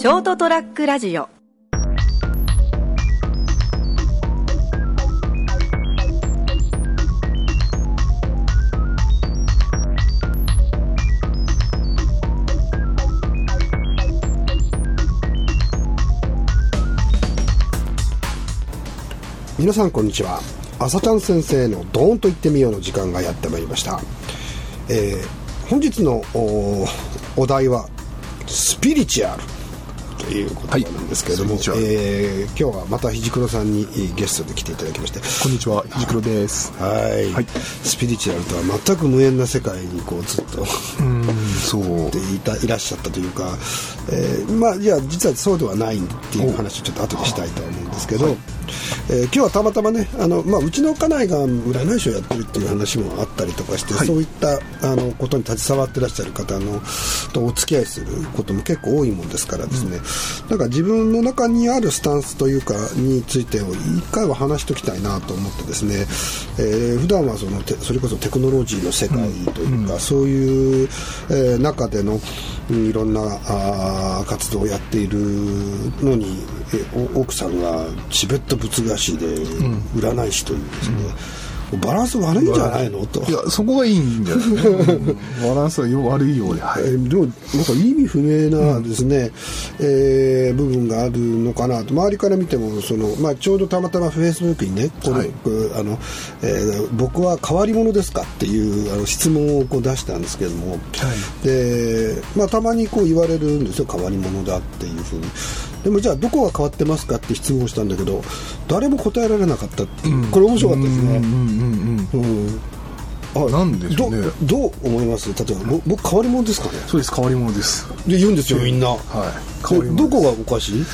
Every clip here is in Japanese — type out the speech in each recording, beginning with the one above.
ショートトラックラジオ。皆さんこんにちは。朝ちゃん先生のドーンと言ってみようの時間がやってまいりました、えー本日のおお題はスピリチュアル。という言葉なんですけれども、はいえー今日はまたひじくろさんにゲストで来ていただきまして。こんにちは、ひじくろです。はい。はい。スピリチュアルとは全く無縁な世界にこうずっとうん、そう。でいたいらっしゃったというか、えーまあじゃあ実はそうではないっていう話をちょっと後でしたいと思うんですけど、えー今日はたまたまねあの、まあ、うちの家内が占い師をやってるっていう話もあったりとかして、はい。そういったあのことに携わってらっしゃる方のとお付き合いすることも結構多いもんですからですね、なんか自分の中にあるスタンスというかについてを一回は話しておきたいなと思ってですね、えー普段はそのてそれこそテクノロジーの世界というか、そういう、えー中でのうんいろんなあー活動をやっているのに、えお奥さんがチベット仏画師で占い師というですね、バランス悪いんじゃないの？と。いや、そこがいいんじゃないうんバランスがよ悪いようで。はい。えーでもなんか意味不明なですね、えー部分があるのかなと周りから見てもその、まあ、ちょうどたまたまフェイスブックにねこれ、はいあのえー僕は変わり者ですか?」っていうあの質問をこう出したんですけども、でまあ、たまにこう言われるんですよ変わり者だっていうふうにでもじゃあどこが変わってますかって質問をしたんだけど誰も答えられなかったっていう、これ面白かったですね。うんうんうんうん。う。んあなんでしょうね。どどう思います？例えばぼ僕変わり者ですかね？そうです、変わり者です。で言うんですよみんな、はい。変わり者でどこがおかしい？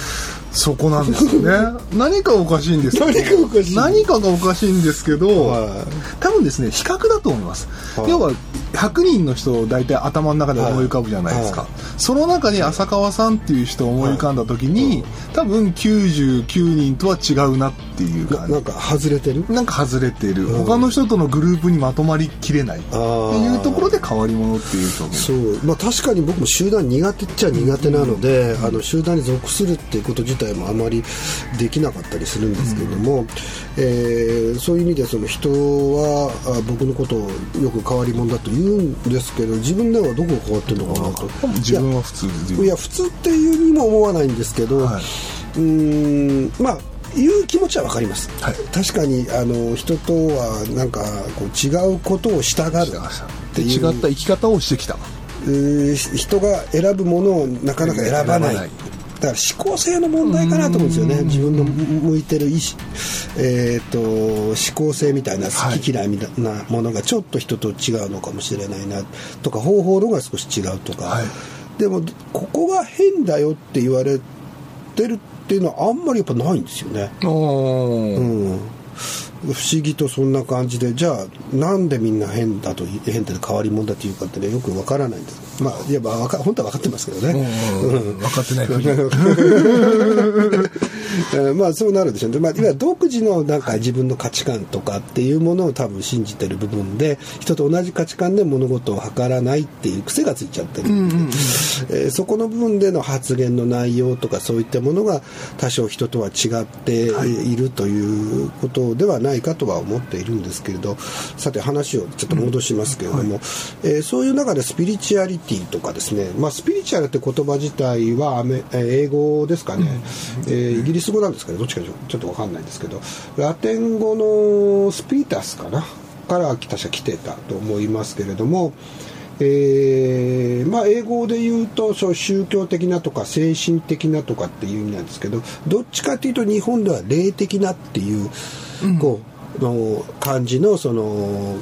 そこなんですよね。何かおかしいんです何かおかしい。何かがおかしいんですけど、は多分ですね、比較だと思います。はい。要は、100人の人を大体頭の中で思い浮かぶじゃないですか。はい。その中に浅川さんっていう人を思い浮かんだ時に、多分99人とは違うなっていう感じ。ななん。か外れてる？なんか外れてる、他の人とのグループにまとまりきれない。っていうところで変わり者っていう表現そう。まあ確かに僕も集団苦手っちゃ苦手なので、あの集団に属するっていうこと自体もあまりできなかったりするんですけれども、えーそういう意味でその人はあ僕のことをよく変わり者だと言うんですけど自分ではどこが変わってるのかなと。自分は普通でいや普通っていうにも思わないんですけど、はい。うーんまあいう気持ちは分かります、はい。確かにあの人とはなんかこう違うことをしたがるって違った生き方をしてきた。うー人が選ぶものをなかなか選ばないだから思考性の問題かなと思うんですよね。自分の向いてる意思、えー、と思考性みたいな好き嫌いみたいなものがちょっと人と違うのかもしれないなとか方法論が少し違うとか、はい。でもここが変だよって言われてるっていうのはあんまりやっぱないんですよね。うん不思議とそんな感じでじゃあなんでみんな変だと変って変わり者だというかってねよくわからないんです。まあいやまあ本当は分かってますけどね、うん分かってない まあそうなるでしょうね、まあ、いわゆる独自のなんか自分の価値観とかっていうものを多分信じてる部分で人と同じ価値観で物事を図らないっていう癖がついちゃってる。んで、えーそこの部分での発言の内容とかそういったものが多少人とは違ってい。るということではないかとは思っているんですけれどさて話をちょっと戻しますけれども、えーそういう中でスピリチュアリティとかですね、まあ、スピリチュアルって言葉自体は英語ですかね、えーイギリス語なんですかね。どっちかちょっと分かんないんですけどラテン語のスピリタスかな？から確か来てたと思いますけれども、えーまあ、英語で言うとそう宗教的なとか精神的なとかっていう意味なんですけどどっちかっていうと日本では霊的なっていう、こうの感じのその、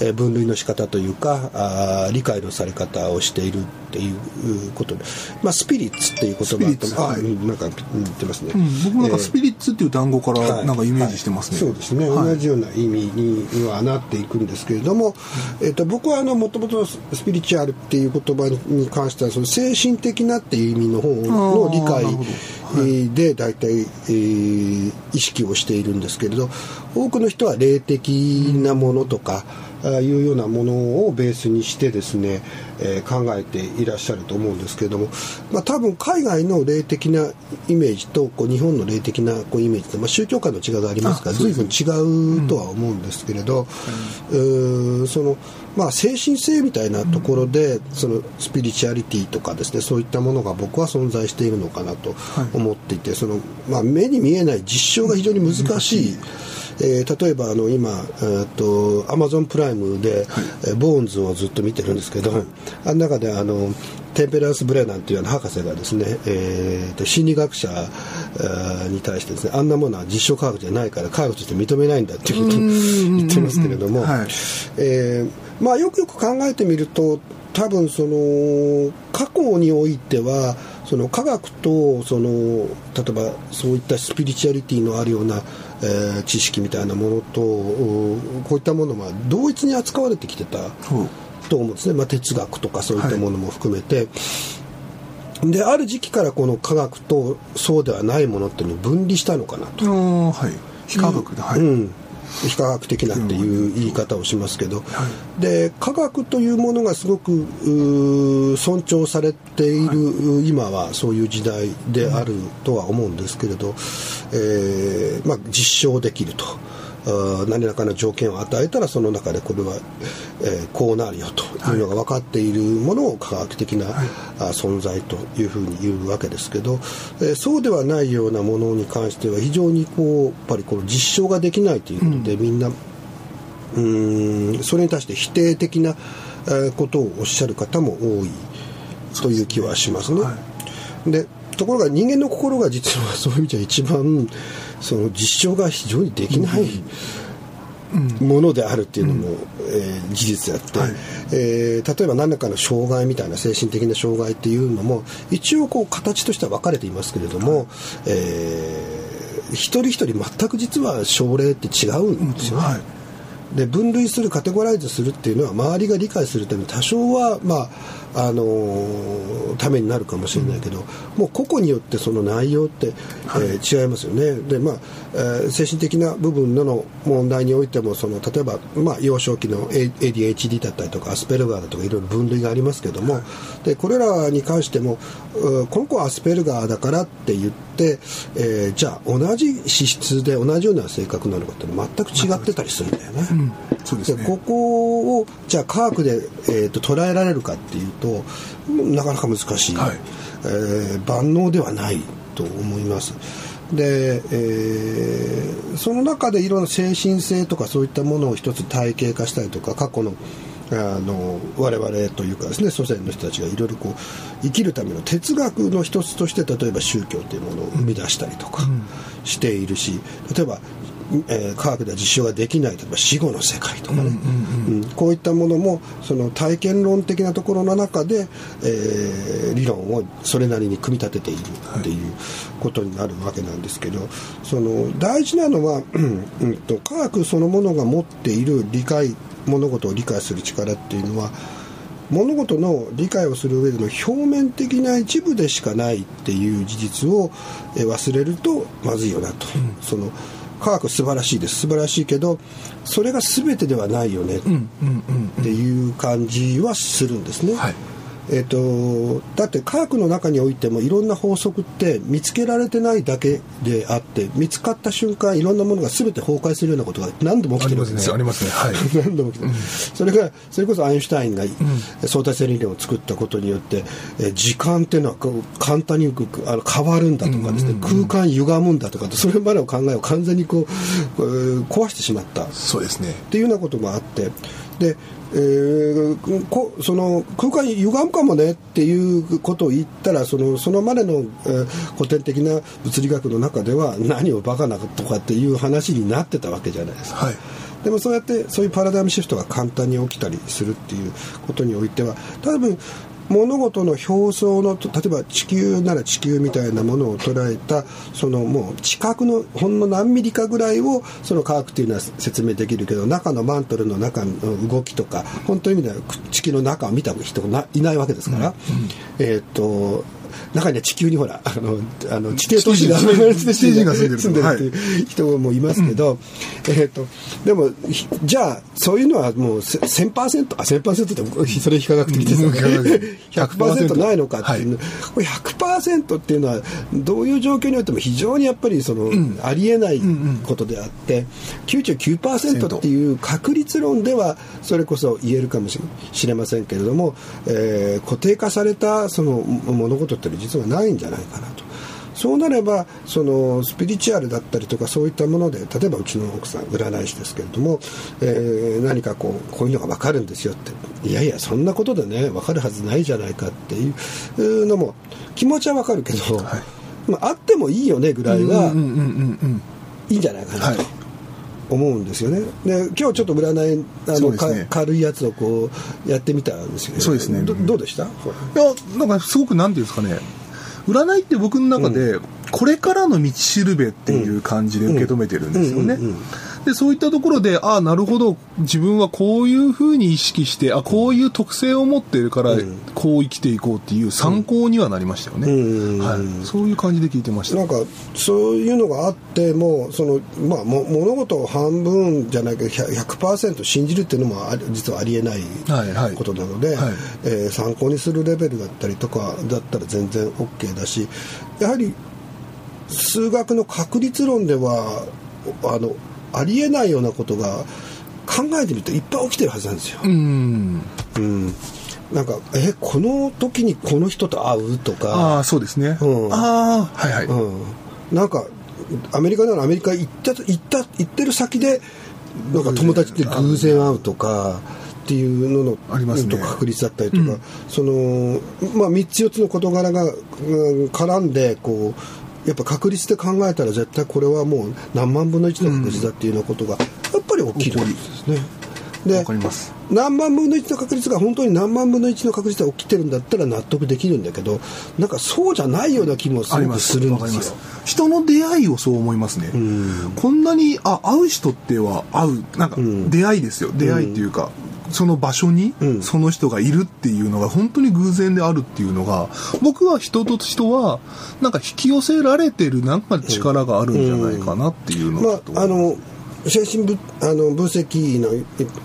えー分類の仕方というかあー理解のされ方をしているっていうことで、まあ、スピリッツっていう言葉スピリッツあ、はい。うんなんか言ってますね、うん。僕もなんかスピリッツっていう単語かはい。らなんかイメージしてますね、はい。そうですね、はい。同じような意味にはなっていくんですけれども、えっと僕はあのもともとスピリチュアルっていう言葉に関してはその精神的なっていう意味の方の理解えーで大体、えー意識をしているんですけれど多くの人は霊的なものとか、いうようなものをベースにしてですね、えー、考えていらっしゃると思うんですけれども、まあ、多分海外の霊的なイメージとこう日本の霊的なこうイメージって、まあ、宗教観の違いがありますから随分違うとは思うんですけれど、うん、そのまあ、精神性みたいなところで、そのスピリチュアリティとかですねそういったものが僕は存在しているのかなと思っていて、そのまあ、目に見えない実証が非常に難しい。えー、例えばあの今、えー、とアマゾンプライムで、はい、ボーンズをずっと見てるんですけど、はい、あの中であのテンペランス・ブレナンという博士がですね、えー、と心理学者に対してですねあんなものは実証科学じゃないから科学として認めないんだっていうことを言ってますけれども、はい、えー、まあ、よくよく考えてみると多分その過去においてはその科学とその例えばそういったスピリチュアリティのあるようなえー、知識みたいなものとこういったものは同一に扱われてきてたと思うんですね、まあ、哲学とかそういったものも含めて。はい、である時期からこの科学とそうではないものっていうのを分離したのかなと。はい、非科学で、はい、うん非科学的なっていう言い方をしますけど、で科学というものがすごく尊重されている、今はそういう時代であるとは思うんですけれど、えーまあ、実証できると。何らかの条件を与えたらその中でこれは、えー、こうなるよというのが分かっているものを科学的な、はい、存在というふうに言うわけですけど、えー、そうではないようなものに関しては非常にこうやっぱりこの実証ができないということで、うん、みんなうんそれに対して否定的なことをおっしゃる方も多いという気はしますね。で、ところが人間の心が実はそういう意味じゃ一番その実証が非常にできない、ものであるっていうのも、うん、えー、事実であって、はい、えー、例えば何らかの障害みたいな精神的な障害っていうのも一応こう形としては分かれていますけれども、はい、えー、一人一人全く実は症例って違うんですよね。はい。で分類するカテゴライズするっていうのは周りが理解するために多少はまああのー、ためになるかもしれないけど、もう個々によってその内容って、はい、えー、違いますよね。で、まあえー、精神的な部分での問題においてもその例えば、まあ、幼少期の ADHD だったりとかアスペルガーだとかいろいろ分類がありますけども、はい、でこれらに関してもこの子はアスペルガーだからって言って、えー、じゃあ同じ資質で同じような性格なのかって全く違ってたりするんだよね。うんそうですね、ここをじゃあ科学で、えーと、捉えられるかっていうとなかなか難しい、はい、えー、万能ではないと思います。で、えー、その中でいろんな精神性とかそういったものを一つ体系化したりとか過去のあの我々というかですね祖先の人たちがいろいろこう生きるための哲学の一つとして例えば宗教というものを生み出したりとかしているし例えばえー、科学では実証ができない例えば死後の世界とかね、うん、こういったものもその体験論的なところの中で、えー、理論をそれなりに組み立てているっていうことになるわけなんですけど、その大事なのは、うん、と科学そのものが持っている理解物事を理解する力っていうのは物事の理解をする上での表面的な一部でしかないっていう事実を忘れるとまずいよなと。うん、その科学素晴らしいです。素晴らしいけどそれが全てではないよね。っていう感じはするんですね。はいえーと、だって科学の中においてもいろんな法則って見つけられてないだけであって見つかった瞬間いろんなものが全て崩壊するようなことが何度も起きてるんですよ。ありますね。はい、何度も起きてる、うん、それがそれこそアインシュタインが相対性理論を作ったことによって、え時間っていうのは簡単にあの変わるんだとかですね、空間歪むんだとかそれまでの考えを完全にこう壊してしまった。そうですね。っていうようなこともあってでえー、こその空間歪むかもねっていうことを言ったらそのそのまでの、えー、古典的な物理学の中では何をバカなとかっていう話になってたわけじゃないですか。はいでもそうやってそういうパラダイムシフトが簡単に起きたりするっていうことにおいては多分物事の表層の例えば地球なら地球みたいなものを捉えたそのもう地殻のほんの何ミリかぐらいをその科学っていうのは説明できるけど中のマントルの中の動きとか本当の意味では地球の中を見た人がいないわけですから、うん。うん、えっ、と中には地球にほらあのあの地底都市が住んでる住んでるっていう人もいますけど、えっとでもひじゃあそういうのはもうせ1000%あ1000%ってそれ非科学的ですよ。ねうん非科学100%ないのかっていうの、これ100%っていうのはどういう状況においても非常にやっぱりその、ありえないことであって99%っていう確率論ではそれこそ言えるかもししれませんけれども、えー固定化されたその物事っていうのは実はないんじゃないかなと。そうなればそのスピリチュアルだったりとかそういったもので例えばうちの奥さん占い師ですけれども、えー何かこうこういうのが分かるんですよって。いやいやそんなことでね分かるはずないじゃないかっていうのも気持ちは分かるけど、まあ、あってもいいよねぐらいはいいんじゃないかなと。はい思うんですよね。で今日ちょっと占いあの、ねか軽いやつをこうやってみたんですよね。そうですねどどうでした？いやなんかすごくなんていうんですかね占いって僕の中で、これからの道しるべっていう感じで受け止めてるんですよね。うんうんうんでそういったところでああなるほど。自分はこういうふうに意識してあこういう特性を持っているから、うん。こう生きていこうっていう参考にはなりましたよね、うん。はい、そういう感じで聞いてました。なんかそういうのがあってもその、まあ、も物事を半分じゃないけど100 100%信じるっていうのも実はありえないはいはい。ことなので、はい。えー参考にするレベルだったりとかだったら全然 OK だしやはり数学の確率論ではあのありえないようなことが考えてみるといっぱい起きてるはずなんですよ。うん。うん。なんかえこの時にこの人と会うとか。ああそうですね、うん。ああはいはい、うん、なんかアメリカならアメリカ行った行った行ってる先でなんか友達って偶然会うとかっていうののありますね。と確率だったりとか、うん。そのまあ3つ4つの事柄が、うん絡んでこうやっぱ確率で考えたら絶対これはもう何万分の1の確率だっていうようなことがやっぱり起きるんですね。で何万分の1の確率が本当に何万分の1の確率で起きてるんだったら納得できるんだけどなんかそうじゃないような気もすごくすするんですよ。人の出会いをそう思いますね、ん。こんなにあ会う人っては会うなんかん。出会いですよ、出会いっていうかその場所にうん。その人がいるっていうのが本当に偶然であるっていうのが僕は人と人はなんか引き寄せられてるなんか力があるんじゃないかなっていうのまがあ、あの精神分あの分析の、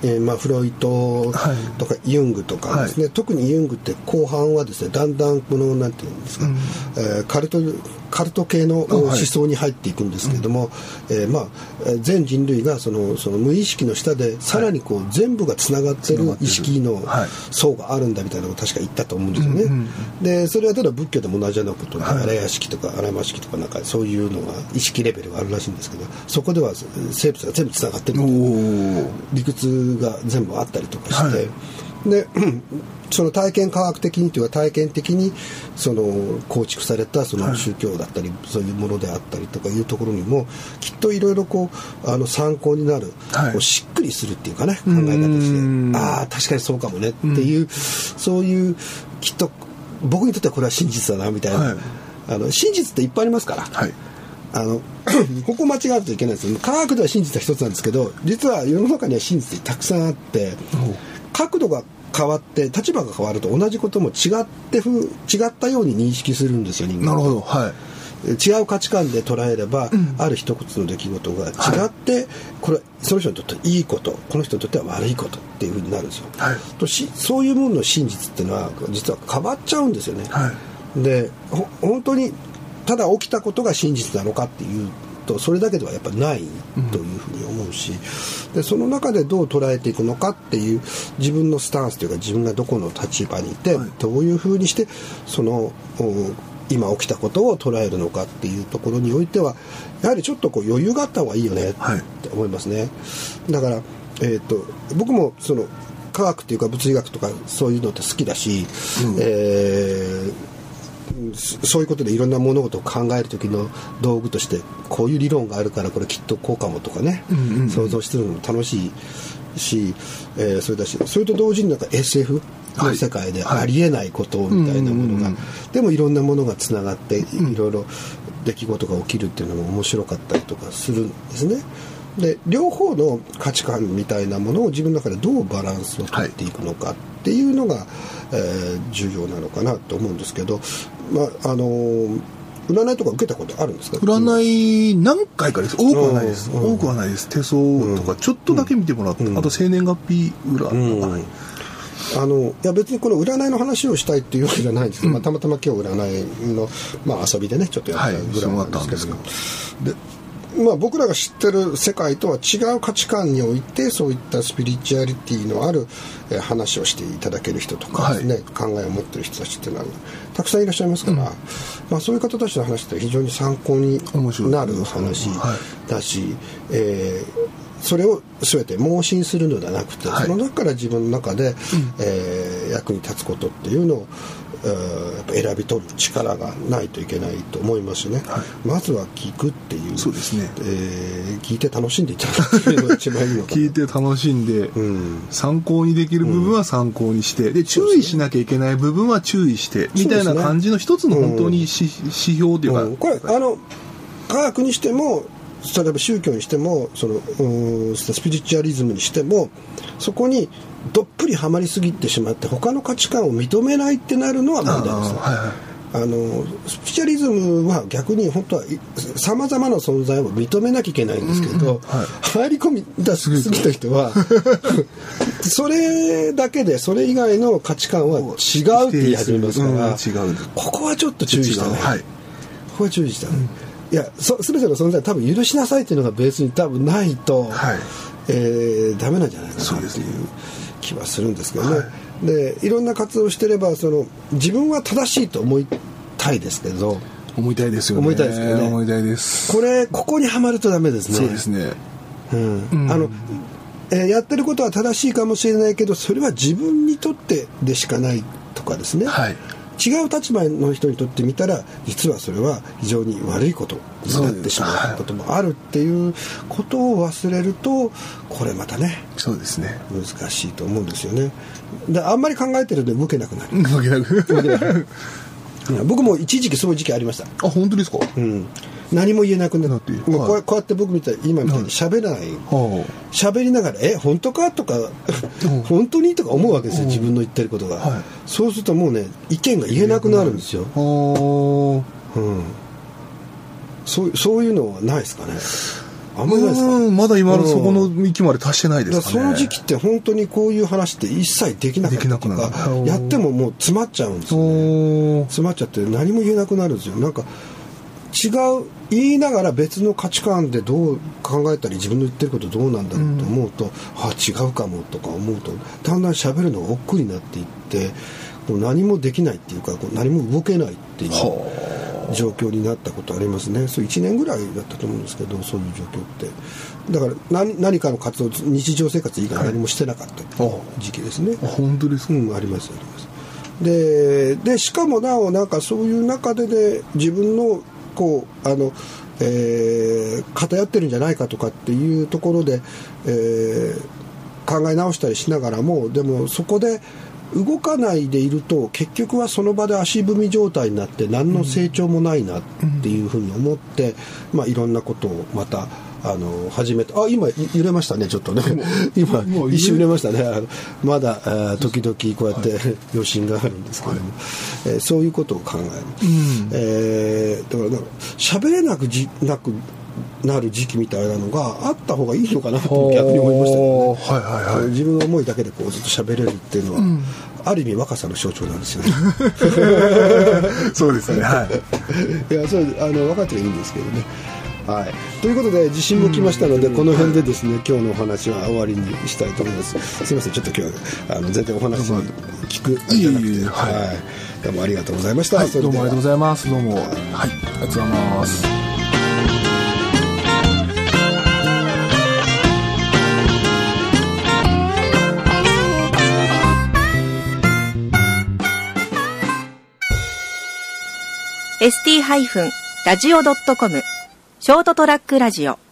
えーまあ、フロイトはい。とかユングとかですね、特にユングって後半はですねだんだんこのなんていうんですか、うん。えーカルトカルト系の思想に入っていくんですけれども、えーまあ、えー全人類がそのその無意識の下でさらにこう、全部がつながってる。意識のはい。層があるんだみたいなのを確か言ったと思うんですよね。うんうんでそれはただ仏教でも同じようなことで、はい。荒屋敷とか荒山式とかなんかそういうのが意識レベルがあるらしいんですけどそこでは生物が全部つながってる理屈が全部あったりとかして、はい。で その体験科学的にというか体験的にその構築されたその宗教だったり、そういうものであったりとかいうところにもきっといろいろこうあの参考になる、はい。こうしっくりするっていうかね考え方して。ん。ああ確かにそうかもねっていう、そういうきっと僕にとってはこれは真実だなみたいな、はい。あの真実っていっぱいありますから。はいあの ここ間違うといけないですよ。科学では真実は一つなんですけど実は世の中には真実たくさんあって角度が変わって立場が変わると同じことも違ってふ違ったように認識するんですよ人間。なるほど。はい。違う価値観で捉えれば、ある一つの出来事が違って、これその人にとっていいことこの人にとっては悪いことっていうふうになるんですよ、はい。としそういうものの真実っていうのは実は変わっちゃうんですよね、はい。でほ本当にただ起きたことが真実なのかっていうとそれだけではやっぱないというふうに思うし、でその中でどう捉えていくのかっていう自分のスタンスというか自分がどこの立場にいて、はい。どういうふうにしてそのうん今起きたことを捉えるのかっていうところにおいてはやはりちょっとこう余裕があった方がいいよねっはい。て思いますね。だから、えー、と僕もその科学っていうか物理学とかそういうのって好きだし、えーそそういうことでいろんな物事を考える時の道具としてこういう理論があるからこれきっとこうかもとかね、うんうんうん。想像してるのも楽しいし、えーそれだしそれと同時になんか SF の世界ではい。ありえないことみたいなものが、うんうんうんでもいろんなものがつながっていろいろ出来事が起きるっていうのも面白かったりとかするんですね。で両方の価値観みたいなものを自分の中でどうバランスをとっていくのかっっていうのが、えー、重要なのかなと思うんですけど、まああのー占いとか受けたことあるんですか？占い何回かです。多くはないです、多くはないです。手相とかちょっとだけ見てもらって、あと生年月日占い、あのいや別にこの占いの話をしたいっていうわけじゃないんですけど、まあ、たまたま今日占いの、まあ、遊びでねちょっとやったぐらいなんですけど、はい、でまあ、僕らが知ってる世界とは違う価値観においてそういったスピリチュアリティのある話をしていただける人とかですね、はい、考えを持ってる人たちっていうのはたくさんいらっしゃいますから、うん、まあ、そういう方たちの話って非常に参考になる話だし、はい、えー、それを全て盲信するのではなくて、はい、その中から自分の中で、うん、えー、役に立つことっていうのを選び取る力がないといけないと思いますね、はい、まずは聞くっていう。そうですね、えー、聞いて楽しんでいただくっていうのが一番いいのかな。聞いて楽しんで、うん、参考にできる部分は参考にして、うん、で注意しなきゃいけない部分は注意して、みたいな感じの一つの本当に指,、指標っていうか、これあの科学にしても例えば宗教にしてもそのうんスピリチュアリズムにしてもそこにどっぷりはまりすぎてしまって他の価値観を認めないってなるのは問題です、あのスピリチュアリズムは逆に本当はさまざまな存在を認めなきゃいけないんですけど、うんうんはい、入り込み出しすぎた人は それだけでそれ以外の価値観は違うって言い始めますから、うん、ここはちょっと注意したね、はい、ここは注意したね、うん、いやそ全ての存在多分許しなさいっていうのがベースに多分ないと、はい。えー、ダメなんじゃないかなっていう。気はするんですけどね、はい、でいろんな活動をしてればその自分は正しいと思いたいですけど思いたいですよね。思いたいですけどね。思いたいです。これここにはまるとダメですね。そうですね。うん、うん、あのえー、やってることは正しいかもしれないけどそれは自分にとってでしかないとかですね、はい、違う立場の人にとってみたら実はそれは非常に悪いことになってしまうこともあるっていうことを忘れるとこれまたねそうですね。難しいと思うんですよね。であんまり考えてると動けなくなる。動けなく。僕も一時期そういう時期ありました。あ本当ですか？うん何も言えなくなってもう。こう,、こうやって僕みたい今みたいに喋らない。喋、りながら「え本当か?」とか「本当に?」とか思うわけですよ自分の言ってることが、はい、そうするともうね意見が言えなくなるんですよ、うん、そうそういうのはないですかね。あんまりないですか？まだ今のそこの域まで達してないですか、ね、その時期って本当にこういう話って一切できなかったとかやってももう詰まっちゃうんですよね。詰まっちゃって何も言えなくなるんですよ。なんか違う言いながら別の価値観でどう考えたり自分の言ってることどうなんだろうと思うと、うん、あ違うかもとか思うとだんだん喋るのが億劫になっていってもう何もできないっていうかこう何も動けないっていう状況になったことありますね。そう1年ぐらいだったと思うんですけどそういう状況って。だから何何かの活動日常生活以外何もしてなかった時期ですね、はい、本当ですか、うん、ありますあります。ででしかもなおなんかそういう中でで自分の構あの、えー、偏ってるんじゃないかとかっていうところで、えー、考え直したりしながらもでもそこで動かないでいると結局はその場で足踏み状態になって何の成長もないなっていうふうに思って、まあ、いろんなことをまたあの始めてあ今揺れましたねちょっとね。今一瞬揺れましたね。まだ時々こうやって余震があるんですけども、はい、えー、そういうことを考える、うん、えー、だから喋れなくじなくなる時期みたいなのがあった方がいいのかなと逆に思いましたけどね、はいはいはい、自分の思いだけでこうずっと喋れるっていうのは、うん、ある意味若さの象徴なんですよね。そうですね。はい。いやそれあの分かってはいいんですけどねはい、ということで地震も来ましたので、この辺でですね、今日のお話は終わりにしたいと思います。すいませんちょっと今日あの全然お話聞くいえいえはい、どうもありがとうございました、はい、どうもありがとうございます。どうも。はいありがとうございます。ー ST- ラジオ .com ショートトラックラジオ。